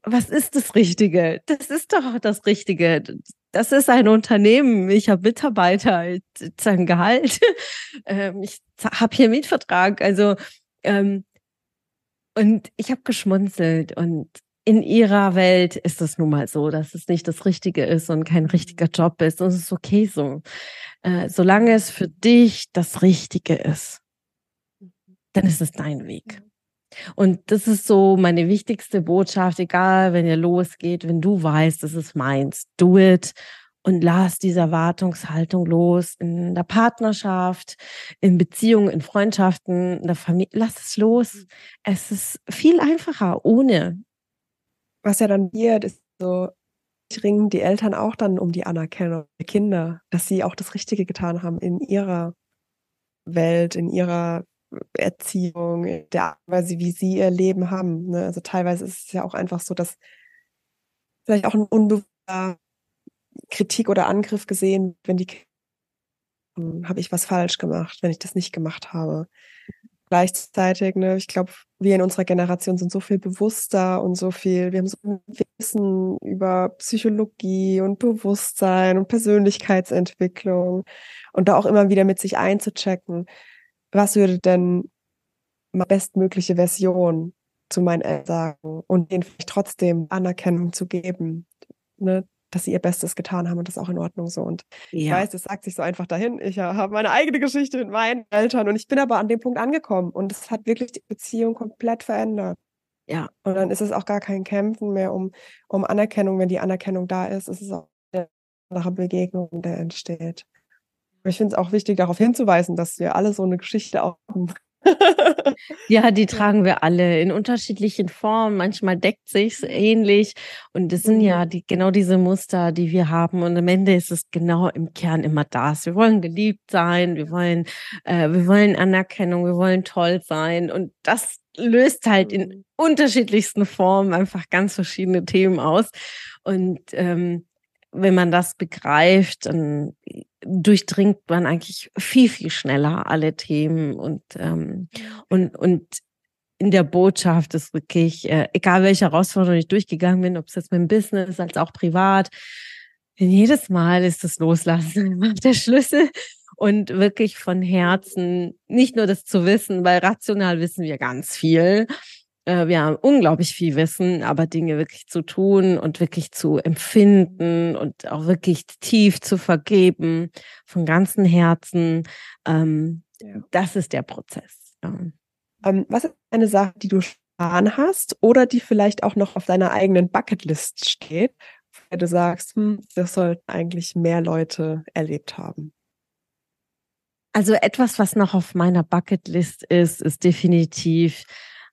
was ist das Richtige? Das ist doch das Richtige. Das ist ein Unternehmen. Ich habe Mitarbeiter, jetzt ein Gehalt. Ähm, ich habe hier Mietvertrag. Also ähm, und ich habe geschmunzelt und in ihrer Welt ist es nun mal so, dass es nicht das Richtige ist und kein richtiger Job ist. Und es ist okay so. Äh, solange es für dich das Richtige ist. dann ist es dein Weg. Und das ist so meine wichtigste Botschaft, egal wenn ihr losgeht, wenn du weißt, das ist meins, do it und lass diese Erwartungshaltung los in der Partnerschaft, in Beziehungen, in Freundschaften, in der Familie. Lass es los. Mhm. Es ist viel einfacher ohne. Was ja dann wird, ist so, ringen die Eltern auch dann um die Anerkennung der Kinder, dass sie auch das Richtige getan haben in ihrer Welt, in ihrer Erziehung, der Art Weise, wie sie ihr Leben haben. Ne? Also teilweise ist es ja auch einfach so, dass vielleicht auch ein unbewusster Kritik oder Angriff gesehen, wenn die hm, habe ich was falsch gemacht, wenn ich das nicht gemacht habe. Gleichzeitig, ne, ich glaube, wir in unserer Generation sind so viel bewusster und so viel, wir haben so viel Wissen über Psychologie und Bewusstsein und Persönlichkeitsentwicklung und da auch immer wieder mit sich einzuchecken, was würde denn meine bestmögliche Version zu meinen Eltern sagen und denen vielleicht trotzdem Anerkennung zu geben. Ne? dass sie ihr Bestes getan haben und das auch in Ordnung so. Und ja. ich weiß, es sagt sich so einfach dahin. Ich habe meine eigene Geschichte mit meinen Eltern und ich bin aber an dem Punkt angekommen und es hat wirklich die Beziehung komplett verändert. Ja. Und dann ist es auch gar kein Kämpfen mehr um, um Anerkennung. Wenn die Anerkennung da ist, ist es auch eine andere Begegnung, der entsteht. Ich finde es auch wichtig, darauf hinzuweisen, dass wir alle so eine Geschichte auch haben. ja, die tragen wir alle in unterschiedlichen Formen. Manchmal deckt sich's ähnlich. Und es sind mhm. ja die, genau diese Muster, die wir haben. Und am Ende ist es genau im Kern immer das. Wir wollen geliebt sein. Wir wollen, äh, wir wollen Anerkennung. Wir wollen toll sein. Und das löst halt in mhm. unterschiedlichsten Formen einfach ganz verschiedene Themen aus. Und ähm, wenn man das begreift, dann durchdringt man eigentlich viel, viel schneller alle Themen und, ähm, und, und in der Botschaft ist wirklich, äh, egal welche Herausforderung ich durchgegangen bin, ob es jetzt mit dem Business als auch privat, jedes Mal ist das Loslassen der Schlüssel und wirklich von Herzen nicht nur das zu wissen, weil rational wissen wir ganz viel, äh, wir haben unglaublich viel Wissen, aber Dinge wirklich zu tun und wirklich zu empfinden und auch wirklich tief zu vergeben, von ganzem Herzen, ähm, ja. das ist der Prozess. Ja. Ähm, was ist eine Sache, die du getan hast oder die vielleicht auch noch auf deiner eigenen Bucketlist steht, weil du sagst, hm, das sollten eigentlich mehr Leute erlebt haben? Also etwas, was noch auf meiner Bucketlist ist, ist definitiv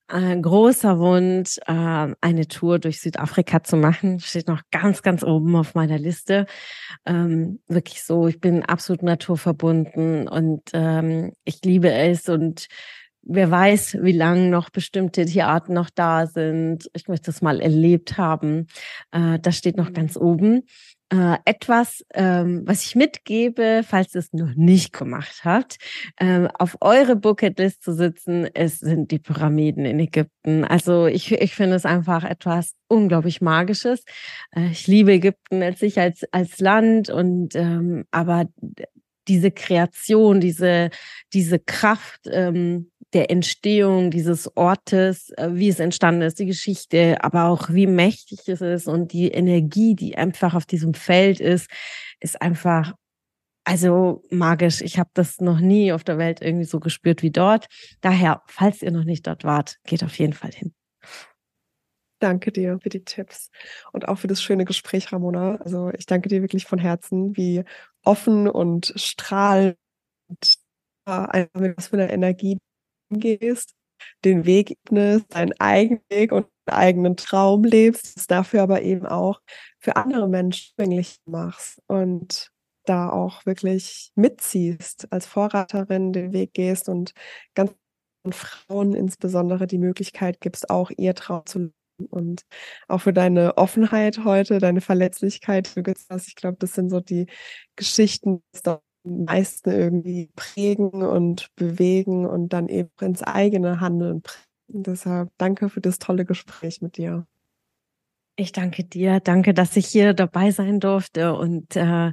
ein großer Wunsch, äh, eine Tour durch Südafrika zu machen. Steht noch ganz, ganz oben auf meiner Liste. Ähm, wirklich so, ich bin absolut naturverbunden und ähm, ich liebe es und wer weiß, wie lange noch bestimmte Tierarten noch da sind. Ich möchte das mal erlebt haben. Äh, das steht noch ganz oben äh, etwas, ähm, was ich mitgebe, falls ihr es noch nicht gemacht habt, ähm, auf eure Bucketlist zu sitzen, es sind die Pyramiden in Ägypten. Also ich, ich finde es einfach etwas unglaublich Magisches. Äh, ich liebe Ägypten als ich als, als Land und ähm, aber diese Kreation, diese, diese Kraft, ähm, der Entstehung dieses Ortes, äh, wie es entstanden ist, die Geschichte, aber auch wie mächtig es ist und die Energie, die einfach auf diesem Feld ist, ist einfach also magisch. Ich habe das noch nie auf der Welt irgendwie so gespürt wie dort. Daher, falls ihr noch nicht dort wart, geht auf jeden Fall hin. Danke dir für die Tipps und auch für das schöne Gespräch, Ramona. Also ich danke dir wirklich von Herzen, wie offen und strahlend mit was für einer Energie gehst, den Weg ebnest, deinen eigenen Weg und deinen eigenen Traum lebst, es dafür aber eben auch für andere Menschen zugänglich machst und da auch wirklich mitziehst, als Vorreiterin den Weg gehst und ganz Frauen insbesondere die Möglichkeit gibst, auch ihr Traum zu leben und auch für deine Offenheit heute, deine Verletzlichkeit. Ich glaube, das sind so die Geschichten, die meisten irgendwie prägen und bewegen und dann eben ins eigene Handeln prägen. Deshalb danke für das tolle Gespräch mit dir. Ich danke dir. Danke, dass ich hier dabei sein durfte. Und äh,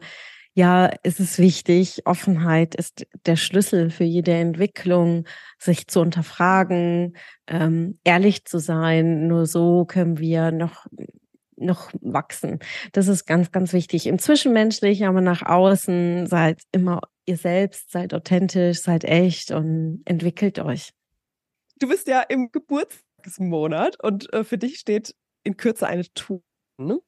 ja, es ist wichtig. Offenheit ist der Schlüssel für jede Entwicklung, sich zu unterfragen, ähm, ehrlich zu sein. Nur so können wir noch noch wachsen. Das ist ganz, ganz wichtig. Im Zwischenmenschlichen, aber nach außen seid immer ihr selbst, seid authentisch, seid echt und entwickelt euch. du bist ja im Geburtstagsmonat und äh, für dich steht in Kürze eine Tour. Ne?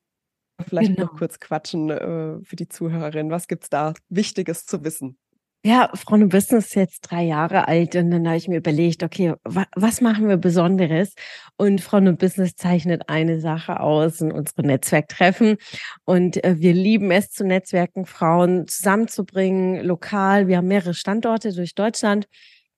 Vielleicht genau. noch kurz quatschen äh, für die Zuhörerin. Was gibt es da Wichtiges zu wissen? Ja, Frau Business ist jetzt drei Jahre alt und dann habe ich mir überlegt, okay, wa was machen wir Besonderes? Und Frau Business zeichnet eine Sache aus in unsere Netzwerktreffen. Und äh, wir lieben es zu Netzwerken, Frauen zusammenzubringen, lokal. Wir haben mehrere Standorte durch Deutschland.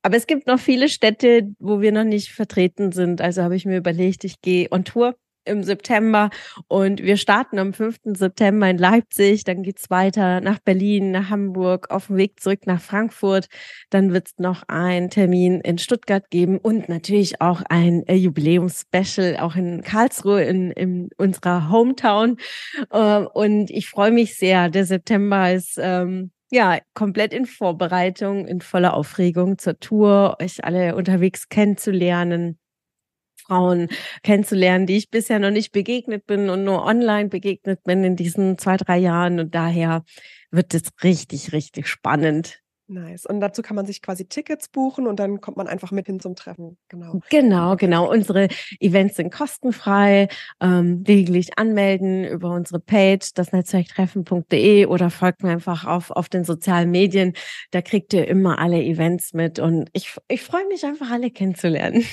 Aber es gibt noch viele Städte, wo wir noch nicht vertreten sind. Also habe ich mir überlegt, ich gehe on Tour im September und wir starten am 5. September in Leipzig, dann geht's weiter nach Berlin, nach Hamburg, auf dem Weg zurück nach Frankfurt, dann wird's noch einen Termin in Stuttgart geben und natürlich auch ein äh, Jubiläumsspecial auch in Karlsruhe in, in unserer Hometown äh, und ich freue mich sehr, der September ist ähm, ja, komplett in Vorbereitung, in voller Aufregung zur Tour, euch alle unterwegs kennenzulernen. Frauen kennenzulernen, die ich bisher noch nicht begegnet bin und nur online begegnet bin in diesen zwei, drei Jahren. Und daher wird es richtig, richtig spannend. Nice. Und dazu kann man sich quasi Tickets buchen und dann kommt man einfach mit hin zum Treffen. Genau. Genau, genau. Unsere Events sind kostenfrei. Ähm, lediglich anmelden über unsere Page, das Netzwerktreffen.de oder folgt mir einfach auf, auf den sozialen Medien. Da kriegt ihr immer alle Events mit und ich, ich freue mich einfach, alle kennenzulernen.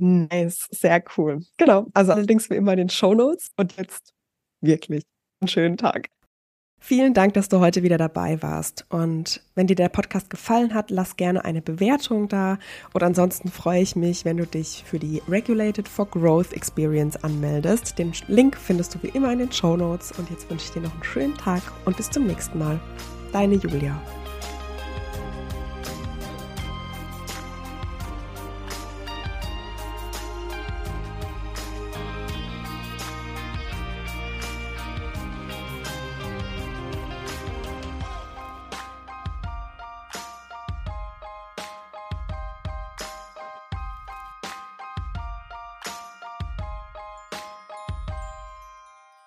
Nice, sehr cool. Genau, also allerdings wie immer in den Show Notes und jetzt wirklich einen schönen Tag. Vielen Dank, dass du heute wieder dabei warst. Und wenn dir der Podcast gefallen hat, lass gerne eine Bewertung da. Und ansonsten freue ich mich, wenn du dich für die Regulated for Growth Experience anmeldest. Den Link findest du wie immer in den Show Notes. Und jetzt wünsche ich dir noch einen schönen Tag und bis zum nächsten Mal. Deine Julia.